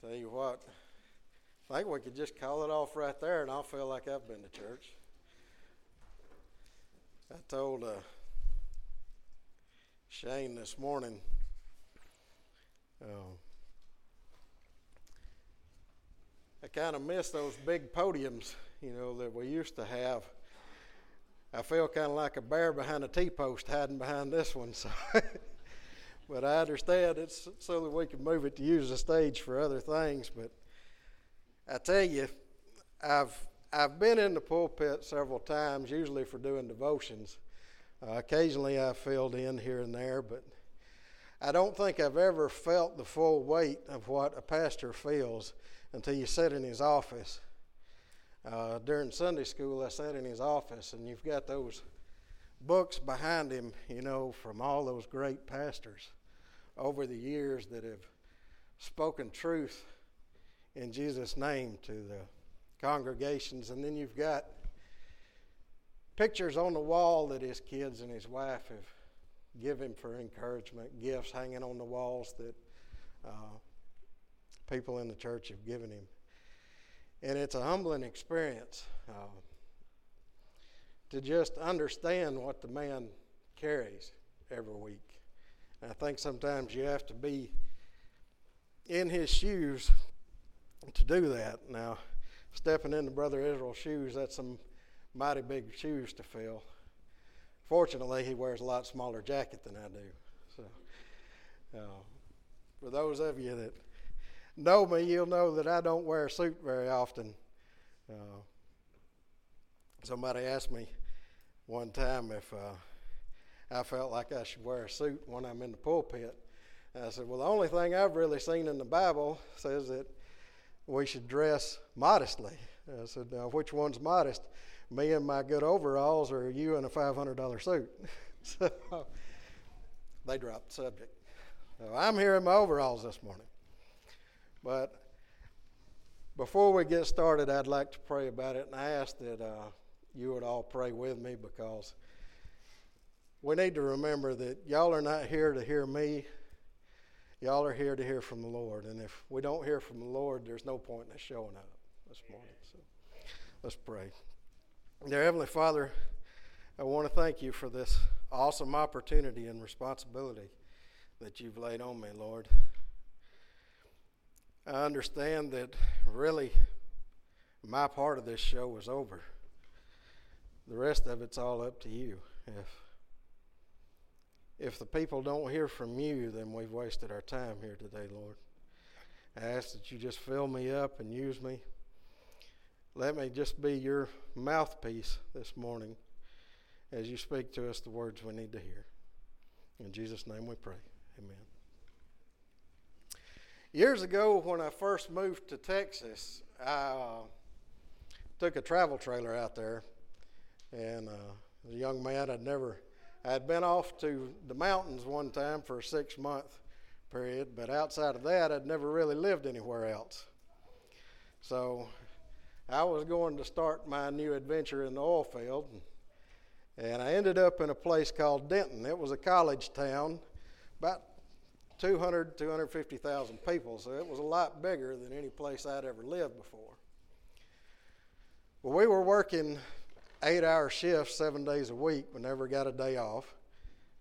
Tell you what, I think we could just call it off right there, and I'll feel like I've been to church. I told uh, Shane this morning. Uh, I kind of miss those big podiums, you know, that we used to have. I feel kind of like a bear behind a T post hiding behind this one. So, but I understand it's so that we can move it to use the stage for other things. But I tell you, I've I've been in the pulpit several times, usually for doing devotions. Uh, occasionally, I've filled in here and there, but I don't think I've ever felt the full weight of what a pastor feels until you sit in his office. Uh, during Sunday school, I sat in his office, and you've got those books behind him, you know, from all those great pastors over the years that have spoken truth in Jesus' name to the congregations. And then you've got pictures on the wall that his kids and his wife have given for encouragement, gifts hanging on the walls that uh, people in the church have given him. And it's a humbling experience uh, to just understand what the man carries every week. I think sometimes you have to be in his shoes to do that. Now, stepping into Brother Israel's shoes, that's some mighty big shoes to fill. Fortunately, he wears a lot smaller jacket than I do. So, uh, for those of you that know me, you'll know that I don't wear a suit very often. Uh, somebody asked me one time if uh, I felt like I should wear a suit when I'm in the pulpit. And I said, Well, the only thing I've really seen in the Bible says that we should dress modestly. I said, Now, which one's modest? me in my good overalls or you in a $500 suit. so they dropped the subject. So I'm here in my overalls this morning. But before we get started, I'd like to pray about it, and I ask that uh, you would all pray with me because we need to remember that y'all are not here to hear me. Y'all are here to hear from the Lord. And if we don't hear from the Lord, there's no point in us showing up this morning. So let's pray. Dear Heavenly Father, I want to thank you for this awesome opportunity and responsibility that you've laid on me, Lord. I understand that really my part of this show is over. The rest of it's all up to you. If if the people don't hear from you, then we've wasted our time here today, Lord. I ask that you just fill me up and use me let me just be your mouthpiece this morning as you speak to us the words we need to hear. In Jesus' name we pray. Amen. Years ago, when I first moved to Texas, I uh, took a travel trailer out there, and uh, as a young man, I'd never, I had been off to the mountains one time for a six month period, but outside of that, I'd never really lived anywhere else. So I was going to start my new adventure in the oil field, and I ended up in a place called Denton. It was a college town, about 200, 250,000 people, so it was a lot bigger than any place I'd ever lived before. Well, we were working eight hour shifts seven days a week. We never got a day off.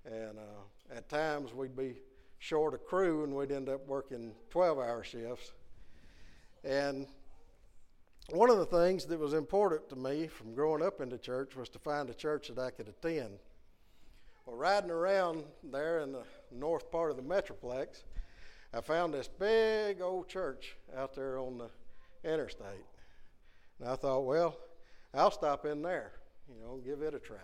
And uh, at times we'd be short a crew and we'd end up working 12 hour shifts. And one of the things that was important to me from growing up in the church was to find a church that I could attend. Well, riding around there in the north part of the Metroplex, I found this big old church out there on the interstate. And I thought, well, I'll stop in there, you know, give it a try.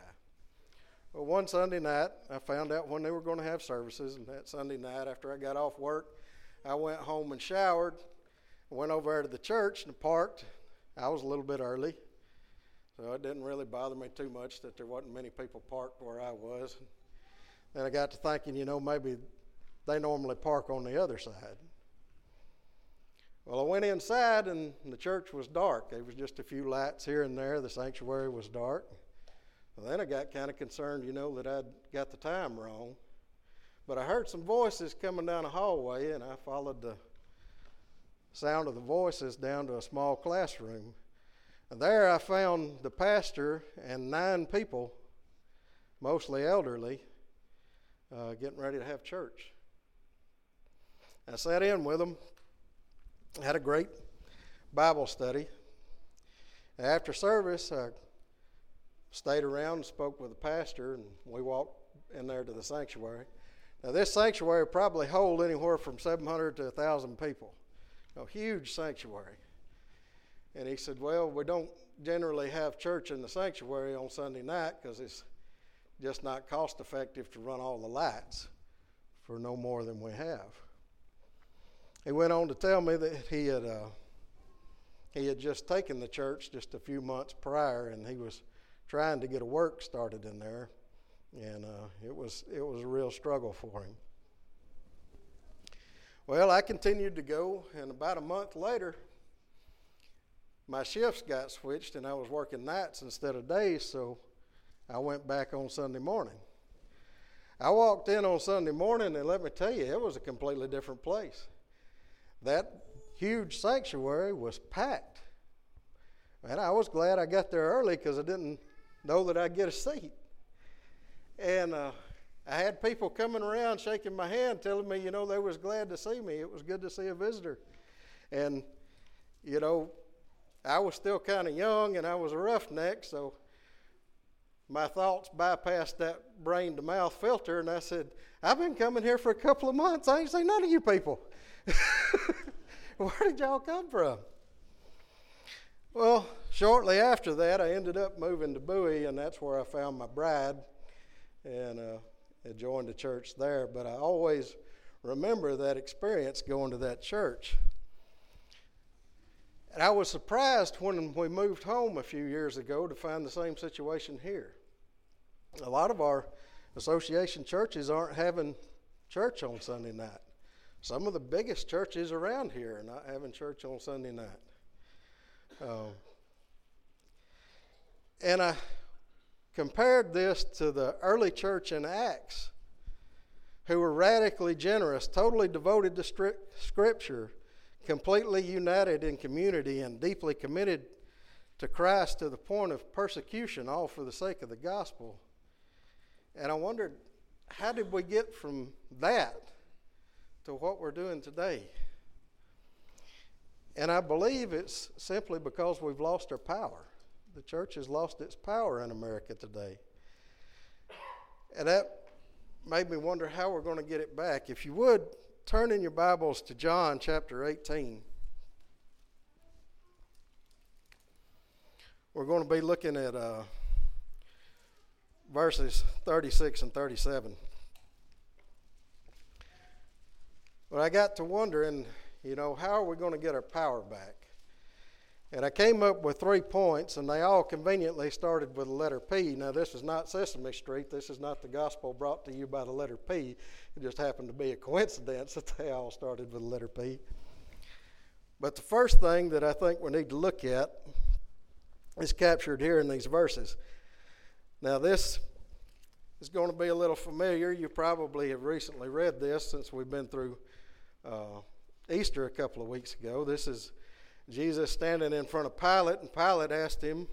Well, one Sunday night, I found out when they were going to have services, and that Sunday night, after I got off work, I went home and showered, went over there to the church and parked, I was a little bit early, so it didn't really bother me too much that there wasn't many people parked where I was. Then I got to thinking, you know, maybe they normally park on the other side. Well, I went inside and the church was dark. There was just a few lights here and there. The sanctuary was dark. Well, then I got kind of concerned, you know, that I'd got the time wrong But I heard some voices coming down the hallway, and I followed the sound of the voices down to a small classroom. And there I found the pastor and nine people, mostly elderly, uh, getting ready to have church. I sat in with them, had a great Bible study. After service, I stayed around and spoke with the pastor, and we walked in there to the sanctuary. Now, this sanctuary probably hold anywhere from 700 to 1,000 people. A huge sanctuary. And he said, Well, we don't generally have church in the sanctuary on Sunday night because it's just not cost effective to run all the lights for no more than we have. He went on to tell me that he had uh, he had just taken the church just a few months prior, and he was trying to get a work started in there, and uh, it was it was a real struggle for him. Well, I continued to go, and about a month later, my shifts got switched, and I was working nights instead of days, so I went back on Sunday morning. I walked in on Sunday morning, and let me tell you, it was a completely different place. That huge sanctuary was packed. And I was glad I got there early because I didn't know that I'd get a seat. And uh, I had people coming around shaking my hand, telling me, you know, they was glad to see me. It was good to see a visitor. And, you know, I was still kind of young and I was a roughneck, so my thoughts bypassed that brain to mouth filter, and I said, I've been coming here for a couple of months. I ain't seen none of you people. Where did y'all come from? Well, shortly after that, I ended up moving to Bowie, and that's where I found my bride and uh, joined the church there. But I always remember that experience going to that church. And I was surprised when we moved home a few years ago to find the same situation here. A lot of our association churches aren't having church on Sunday night. Some of the biggest churches around here are not having church on Sunday night. Um, and I compared this to the early church in Acts, who were radically generous, totally devoted to Scripture, completely united in community and deeply committed to Christ to the point of persecution, all for the sake of the gospel. And I wondered, how did we get from that to what we're doing today? And I believe it's simply because we've lost our power. The church has lost its power in America today. And that made me wonder how we're going to get it back. If you would, turn in your Bibles to John chapter 18. We're going to be looking at uh, verses 36 and 37. But I got to wondering, you know, how are we going to get our power back? And I came up with three points, and they all conveniently started with the letter P. Now, this is not Sesame Street. This is not the gospel brought to you by the letter P. It just happened to be a coincidence that they all started with the letter P. But the first thing that I think we need to look at is captured here in these verses. Now, this is going to be a little familiar. You probably have recently read this since we've been through uh, Easter a couple of weeks ago. This is Jesus standing in front of Pilate, and Pilate asked him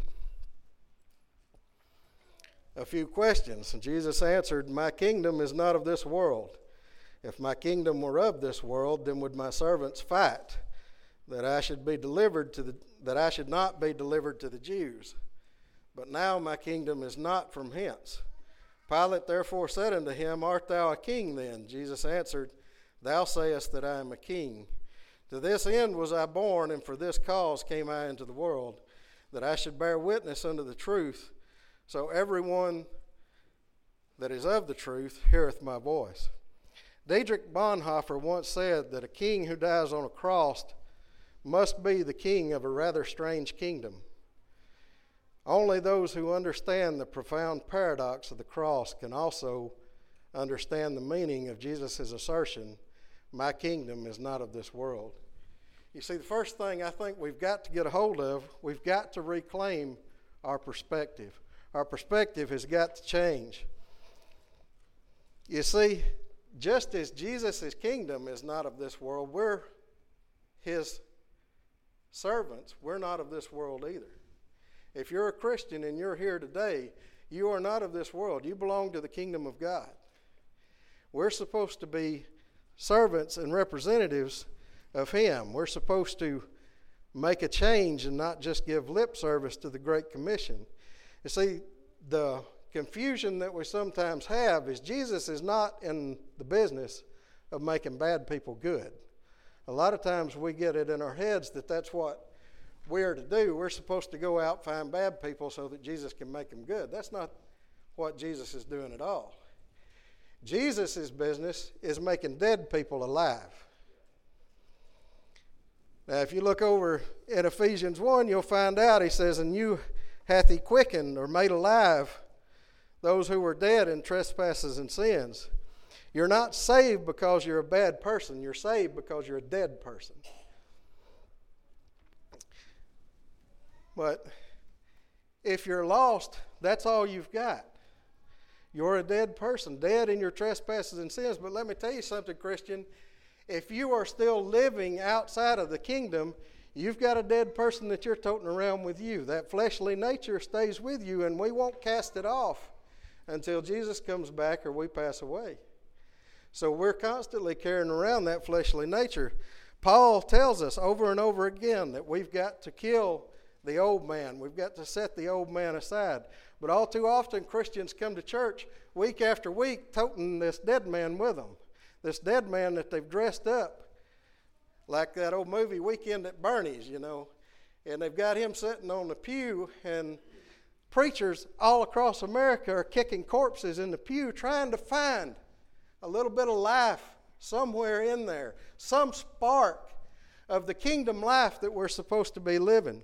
a few questions. And Jesus answered, My kingdom is not of this world. If my kingdom were of this world, then would my servants fight that I should be delivered to the that I should not be delivered to the Jews. But now my kingdom is not from hence. Pilate therefore said unto him, Art thou a king then? Jesus answered, Thou sayest that I am a king. To this end was I born, and for this cause came I into the world, that I should bear witness unto the truth. So everyone that is of the truth heareth my voice. Dietrich Bonhoeffer once said that a king who dies on a cross must be the king of a rather strange kingdom. Only those who understand the profound paradox of the cross can also understand the meaning of Jesus' assertion my kingdom is not of this world. You see, the first thing I think we've got to get a hold of, we've got to reclaim our perspective. Our perspective has got to change. You see, just as Jesus' kingdom is not of this world, we're his servants. We're not of this world either. If you're a Christian and you're here today, you are not of this world. You belong to the kingdom of God. We're supposed to be servants and representatives of Him. We're supposed to make a change and not just give lip service to the Great Commission. You see, the confusion that we sometimes have is Jesus is not in the business of making bad people good. A lot of times we get it in our heads that that's what we're to do. We're supposed to go out find bad people so that Jesus can make them good. That's not what Jesus is doing at all. Jesus' business is making dead people alive. Now, if you look over in Ephesians 1, you'll find out he says, And you hath he quickened or made alive those who were dead in trespasses and sins. You're not saved because you're a bad person, you're saved because you're a dead person. But if you're lost, that's all you've got. You're a dead person, dead in your trespasses and sins. But let me tell you something, Christian. If you are still living outside of the kingdom, you've got a dead person that you're toting around with you. That fleshly nature stays with you, and we won't cast it off until Jesus comes back or we pass away. So we're constantly carrying around that fleshly nature. Paul tells us over and over again that we've got to kill the old man. We've got to set the old man aside. But all too often, Christians come to church week after week toting this dead man with them. This dead man that they've dressed up like that old movie Weekend at Bernie's, you know. And they've got him sitting on the pew, and preachers all across America are kicking corpses in the pew trying to find a little bit of life somewhere in there, some spark of the kingdom life that we're supposed to be living.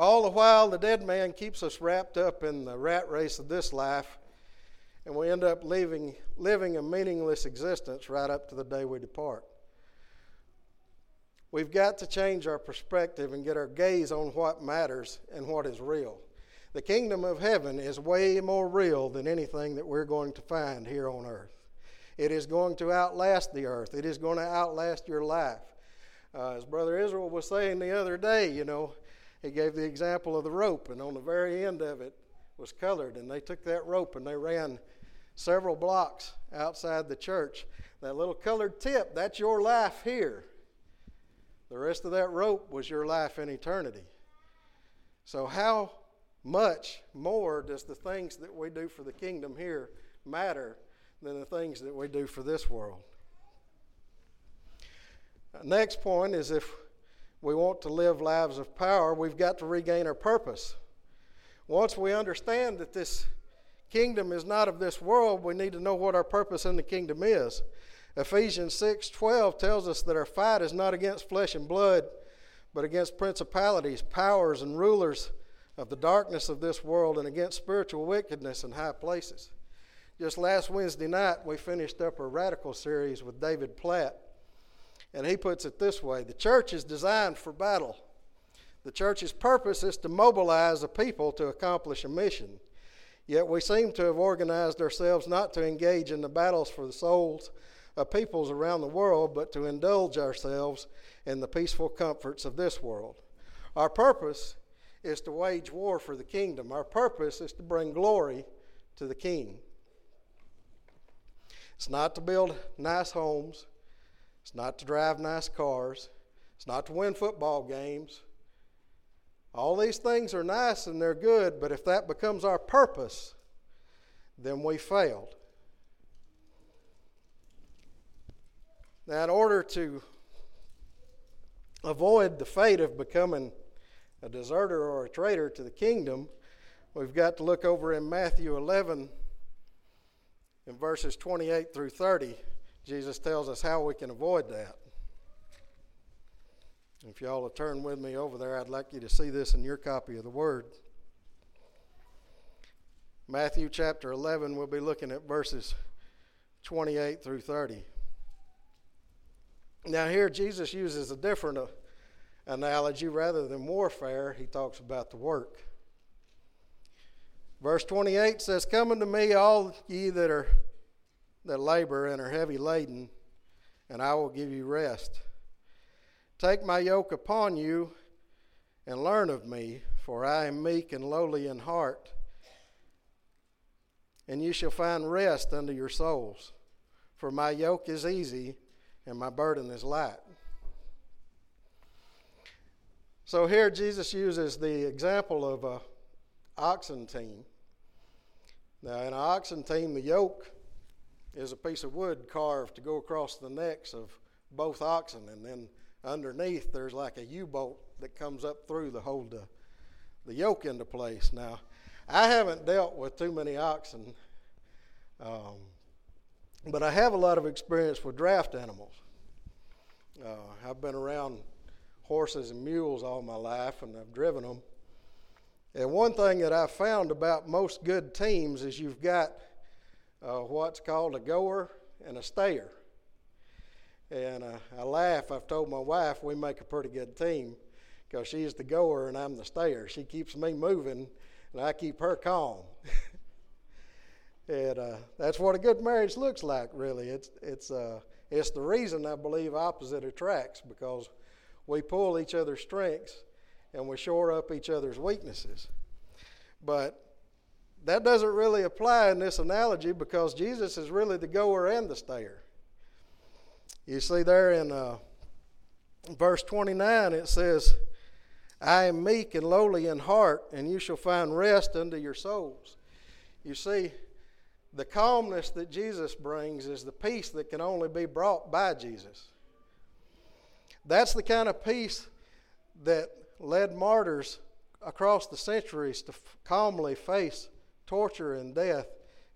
All the while, the dead man keeps us wrapped up in the rat race of this life, and we end up living, living a meaningless existence right up to the day we depart. We've got to change our perspective and get our gaze on what matters and what is real. The kingdom of heaven is way more real than anything that we're going to find here on earth. It is going to outlast the earth, it is going to outlast your life. Uh, as Brother Israel was saying the other day, you know, he gave the example of the rope, and on the very end of it was colored, and they took that rope and they ran several blocks outside the church. That little colored tip, that's your life here. The rest of that rope was your life in eternity. So, how much more does the things that we do for the kingdom here matter than the things that we do for this world? Next point is if we want to live lives of power, we've got to regain our purpose. Once we understand that this kingdom is not of this world, we need to know what our purpose in the kingdom is. Ephesians 6:12 tells us that our fight is not against flesh and blood, but against principalities, powers, and rulers of the darkness of this world and against spiritual wickedness in high places. Just last Wednesday night, we finished up a radical series with David Platt and he puts it this way The church is designed for battle. The church's purpose is to mobilize a people to accomplish a mission. Yet we seem to have organized ourselves not to engage in the battles for the souls of peoples around the world, but to indulge ourselves in the peaceful comforts of this world. Our purpose is to wage war for the kingdom. Our purpose is to bring glory to the king. It's not to build nice homes. It's not to drive nice cars. It's not to win football games. All these things are nice and they're good, but if that becomes our purpose, then we failed. Now, in order to avoid the fate of becoming a deserter or a traitor to the kingdom, we've got to look over in Matthew 11 in verses 28 through 30. Jesus tells us how we can avoid that. If y'all will turn with me over there, I'd like you to see this in your copy of the Word. Matthew chapter 11, we'll be looking at verses 28 through 30. Now, here Jesus uses a different uh, analogy. Rather than warfare, he talks about the work. Verse 28 says, Come unto me, all ye that are that labor and are heavy laden, and I will give you rest. Take my yoke upon you and learn of me, for I am meek and lowly in heart, and you shall find rest unto your souls. For my yoke is easy and my burden is light. So here Jesus uses the example of a oxen team. Now, in an oxen team, the yoke is a piece of wood carved to go across the necks of both oxen, and then underneath there's like a U-bolt that comes up through to hold the, the yoke into place. Now, I haven't dealt with too many oxen, um, but I have a lot of experience with draft animals. Uh, I've been around horses and mules all my life, and I've driven them. And one thing that I've found about most good teams is you've got uh, what's called a goer and a stayer. And uh, I laugh. I've told my wife we make a pretty good team because she's the goer and I'm the stayer. She keeps me moving and I keep her calm. and uh, that's what a good marriage looks like, really. It's, it's, uh, it's the reason I believe opposite attracts because we pull each other's strengths and we shore up each other's weaknesses. But that doesn't really apply in this analogy because Jesus is really the goer and the stayer. You see, there in uh, verse 29, it says, I am meek and lowly in heart, and you shall find rest unto your souls. You see, the calmness that Jesus brings is the peace that can only be brought by Jesus. That's the kind of peace that led martyrs across the centuries to calmly face torture and death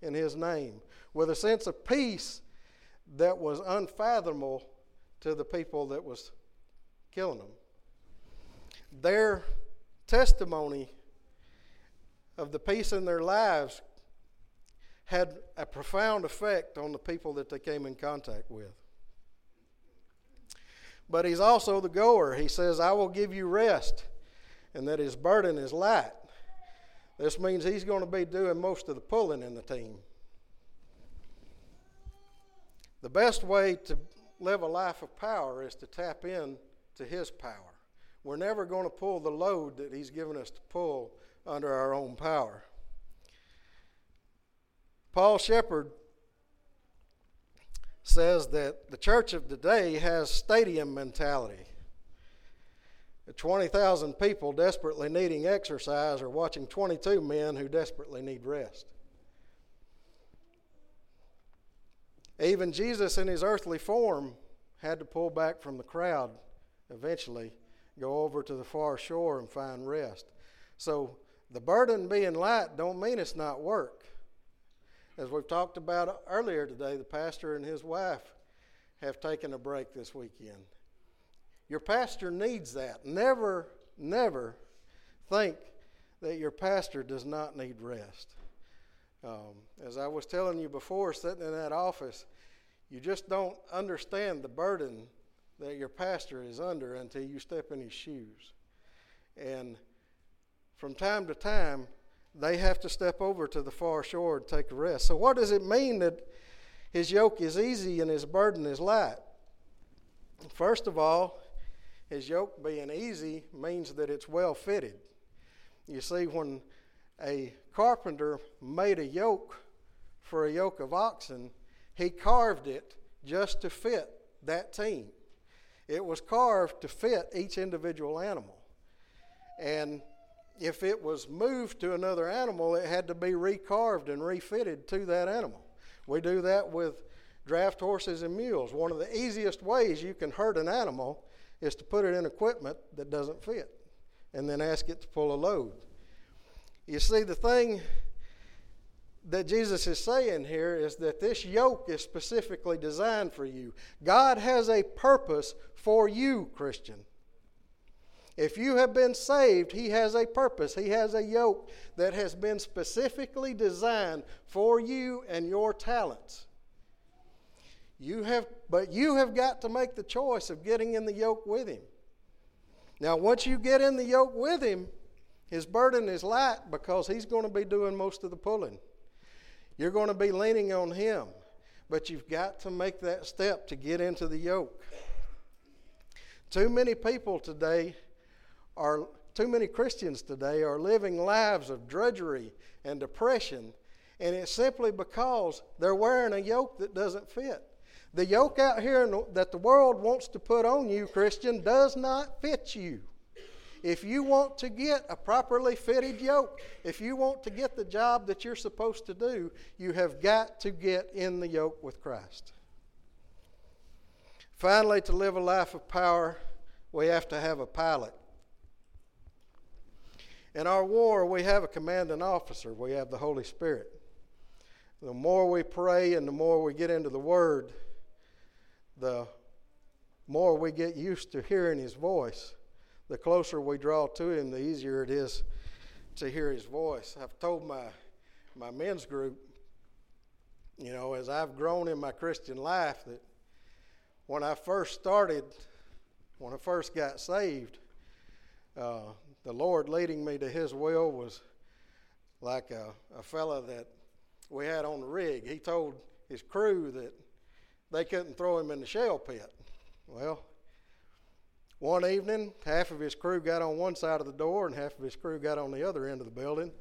in his name with a sense of peace that was unfathomable to the people that was killing them. Their testimony of the peace in their lives had a profound effect on the people that they came in contact with. But he's also the goer. He says, I will give you rest, and that his burden is light. This means he's going to be doing most of the pulling in the team. The best way to live a life of power is to tap in to his power. We're never going to pull the load that he's given us to pull under our own power. Paul Shepard says that the church of today has stadium mentality. 20,000 people desperately needing exercise are watching 22 men who desperately need rest. Even Jesus, in his earthly form, had to pull back from the crowd eventually, go over to the far shore and find rest. So the burden being light don't mean it's not work. As we've talked about earlier today, the pastor and his wife have taken a break this weekend. Your pastor needs that. Never, never think that your pastor does not need rest. Um, as I was telling you before, sitting in that office, you just don't understand the burden that your pastor is under until you step in his shoes. And from time to time, they have to step over to the far shore and take a rest. So, what does it mean that his yoke is easy and his burden is light? First of all, his yoke being easy means that it's well fitted. You see, when a carpenter made a yoke for a yoke of oxen, he carved it just to fit that team. It was carved to fit each individual animal. And if it was moved to another animal, it had to be recarved and refitted to that animal. We do that with draft horses and mules. One of the easiest ways you can hurt an animal is to put it in equipment that doesn't fit and then ask it to pull a load. You see, the thing that Jesus is saying here is that this yoke is specifically designed for you. God has a purpose for you, Christian. If you have been saved, He has a purpose. He has a yoke that has been specifically designed for you and your talents. You have, but you have got to make the choice of getting in the yoke with Him. Now, once you get in the yoke with Him, His burden is light because He's going to be doing most of the pulling. You're going to be leaning on Him. but you've got to make that step to get into the yoke. Too many people today are, too many Christians today are living lives of drudgery and depression, and it's simply because they're wearing a yoke that doesn't fit. The yoke out here that the world wants to put on you, Christian, does not fit you. If you want to get a properly fitted yoke, if you want to get the job that you're supposed to do, you have got to get in the yoke with Christ. Finally, to live a life of power, we have to have a pilot. In our war, we have a commanding officer, we have the Holy Spirit. The more we pray and the more we get into the Word, the more we get used to hearing His voice. The closer we draw to Him, the easier it is to hear His voice. I've told my, my men's group, you know, as I've grown in my Christian life, that when I first started, when I first got saved, uh, the Lord leading me to His will was like a, a fella that we had on the rig. He told his crew that they couldn't throw him in the shell pit. Well, one evening, half of his crew got on one side of the door and half of his crew got on the other end of the building.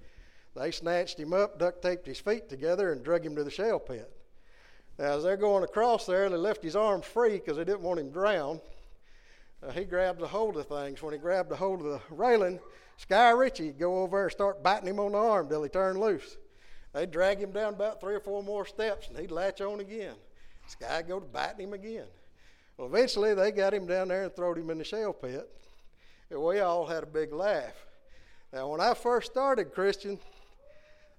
They snatched him up, duct taped his feet together, and drug him to the shell pit. Now, as they're going across there, they left his arms free because they didn't want him drowned. Uh, he grabbed a hold of things. When he grabbed a hold of the railing, Sky Ritchie would go over and start biting him on the arm till he turned loose. They'd drag him down about three or four more steps, and he'd latch on again. Sky'd go to biting him again. Well, eventually they got him down there and threw him in the shell pit. And we all had a big laugh. Now, when I first started Christian,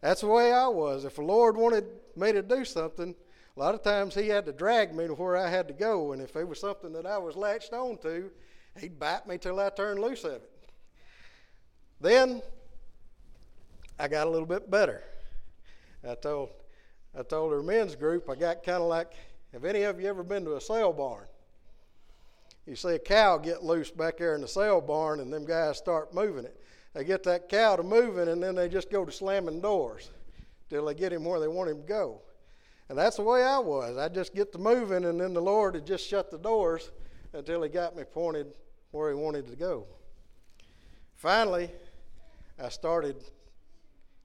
that's the way I was. If the Lord wanted me to do something, a lot of times He had to drag me to where I had to go. And if it was something that I was latched on to, He'd bite me till I turned loose of it. Then I got a little bit better. I told, I told our men's group, I got kind of like, have any of you ever been to a sale barn? You see a cow get loose back there in the sale barn, and them guys start moving it. They get that cow to moving, and then they just go to slamming doors till they get him where they want him to go. And that's the way I was. I just get to moving, and then the Lord would just shut the doors until He got me pointed where He wanted to go. Finally, I started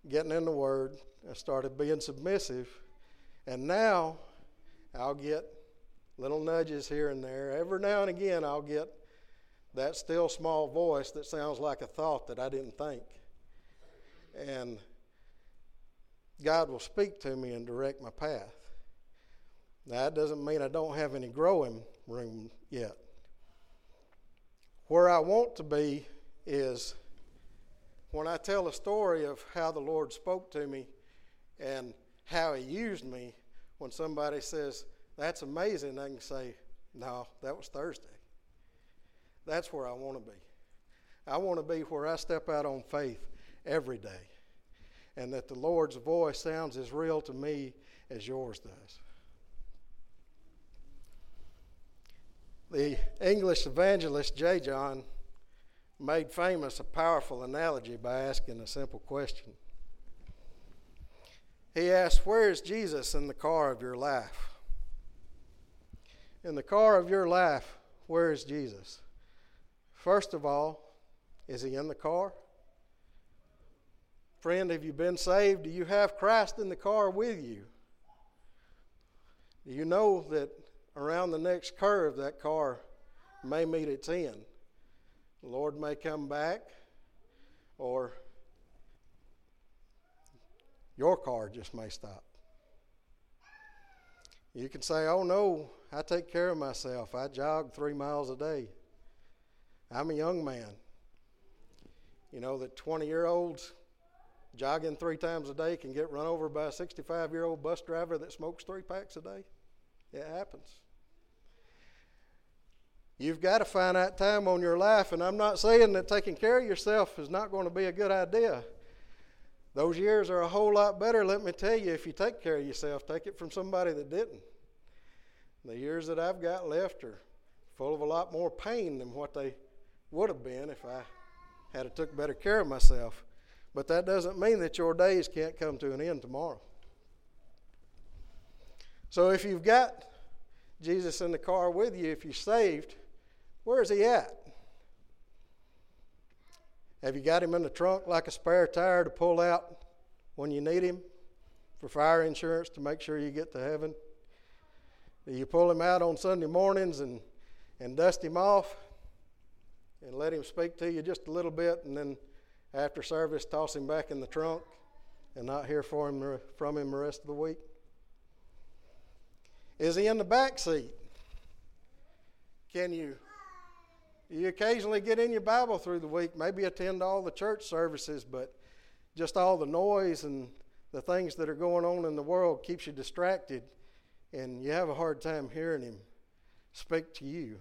getting in the Word. I started being submissive. And now I'll get little nudges here and there. Every now and again, I'll get that still small voice that sounds like a thought that I didn't think. And God will speak to me and direct my path. Now, that doesn't mean I don't have any growing room yet. Where I want to be is when I tell a story of how the Lord spoke to me and how He used me, when somebody says, That's amazing, I can say, No, that was Thursday. That's where I want to be. I want to be where I step out on faith every day and that the Lord's voice sounds as real to me as yours does. The English evangelist J. John made famous a powerful analogy by asking a simple question. He asked, Where is Jesus in the car of your life? In the car of your life, where is Jesus? First of all, is he in the car? Friend, have you been saved? Do you have Christ in the car with you? Do you know that around the next curve that car may meet its end? The Lord may come back, or your car just may stop. You can say, Oh no, I take care of myself. I jog three miles a day. I'm a young man. You know that 20 year olds jogging three times a day can get run over by a 65 year old bus driver that smokes three packs a day? It happens. You've got to find finite time on your life, and I'm not saying that taking care of yourself is not going to be a good idea. Those years are a whole lot better, let me tell you, if you take care of yourself. Take it from somebody that didn't. The years that I've got left are full of a lot more pain than what they would have been if I had took better care of myself. But that doesn't mean that your days can't come to an end tomorrow. So if you've got Jesus in the car with you, if you're saved, where is he at? Have you got him in the trunk like a spare tire to pull out when you need him for fire insurance to make sure you get to heaven? Do you pull him out on Sunday mornings and, and dust him off and let him speak to you just a little bit and then after service toss him back in the trunk and not hear for him, from him the rest of the week? Is he in the back seat? Can you you occasionally get in your Bible through the week, maybe attend all the church services, but just all the noise and the things that are going on in the world keeps you distracted, and you have a hard time hearing Him speak to you.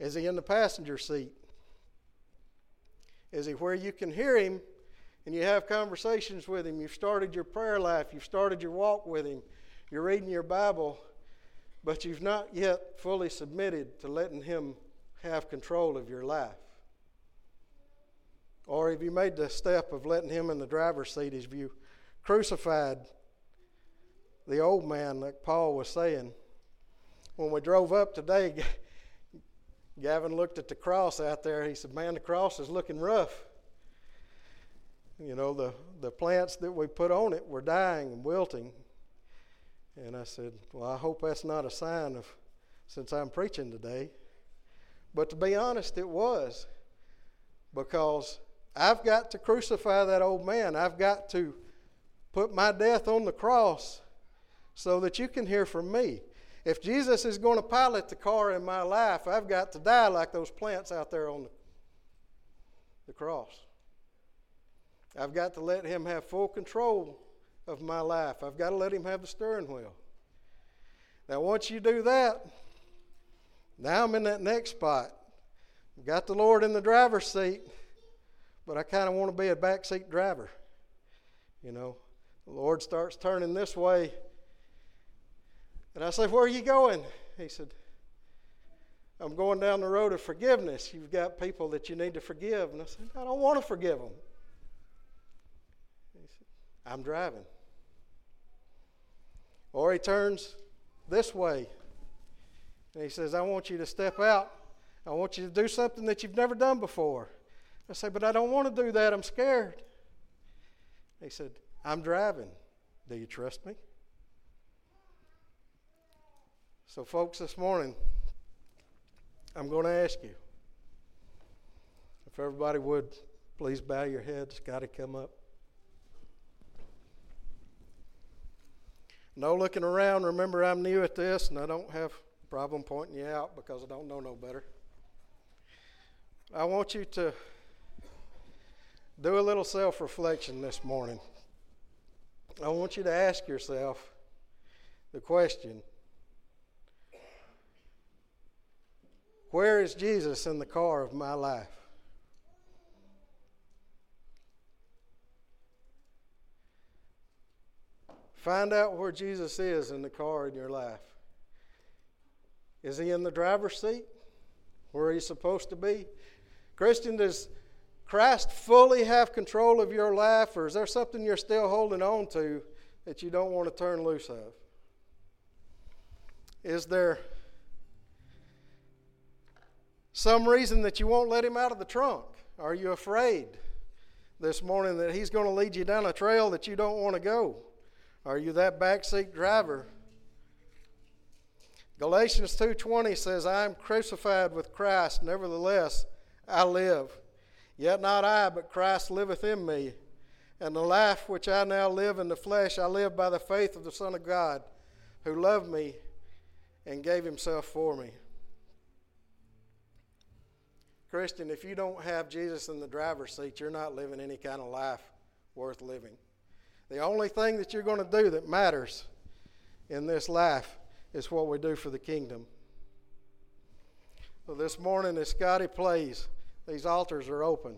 Is He in the passenger seat? Is He where you can hear Him and you have conversations with Him? You've started your prayer life, you've started your walk with Him, you're reading your Bible but you've not yet fully submitted to letting Him have control of your life. Or have you made the step of letting Him in the driver's seat? Have you crucified the old man, like Paul was saying? When we drove up today, Gavin looked at the cross out there. He said, Man, the cross is looking rough. You know, the, the plants that we put on it were dying and wilting. And I said, Well, I hope that's not a sign of since I'm preaching today. But to be honest, it was. Because I've got to crucify that old man. I've got to put my death on the cross so that you can hear from me. If Jesus is going to pilot the car in my life, I've got to die like those plants out there on the, cross. I've got to let him have full control of my life. I've got to let Him have the steering wheel. Now, once you do that, now I'm in that next spot. I've got the Lord in the driver's seat, but I kind of want to be a backseat driver. You know, the Lord starts turning this way. And I say, Where are you going? He said, I'm going down the road of forgiveness. You've got people that you need to forgive. And I said, I don't want to forgive them. He said, I'm driving. Or he turns this way and he says, I want you to step out. I want you to do something that you've never done before. I say, But I don't want to do that. I'm scared. He said, I'm driving. Do you trust me? So, folks, this morning, I'm going to ask you if everybody would please bow your heads. Got to come up. No looking around. Remember, I'm new at this and I don't have a problem pointing you out because I don't know no better. I want you to do a little self reflection this morning. I want you to ask yourself the question Where is Jesus in the car of my life? Find out where Jesus is in the car in your life. Is he in the driver's seat? Where he's supposed to be? Christian, does Christ fully have control of your life, or is there something you're still holding on to that you don't want to turn loose of? Is there some reason that you won't let him out of the trunk? Are you afraid this morning that he's going to lead you down a trail that you don't want to go? Are you that backseat driver? Galatians 2:20 says, "I am crucified with Christ; nevertheless I live. Yet not I, but Christ liveth in me. And the life which I now live in the flesh, I live by the faith of the Son of God, who loved me and gave himself for me." Christian, if you don't have Jesus in the driver's seat, you're not living any kind of life worth living. The only thing that you're going to do that matters in this life is what we do for the kingdom. So this morning, as Scotty plays, these altars are open.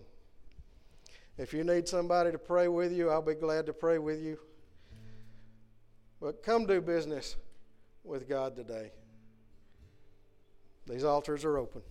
If you need somebody to pray with you, I'll be glad to pray with you. But come do business with God today. These altars are open.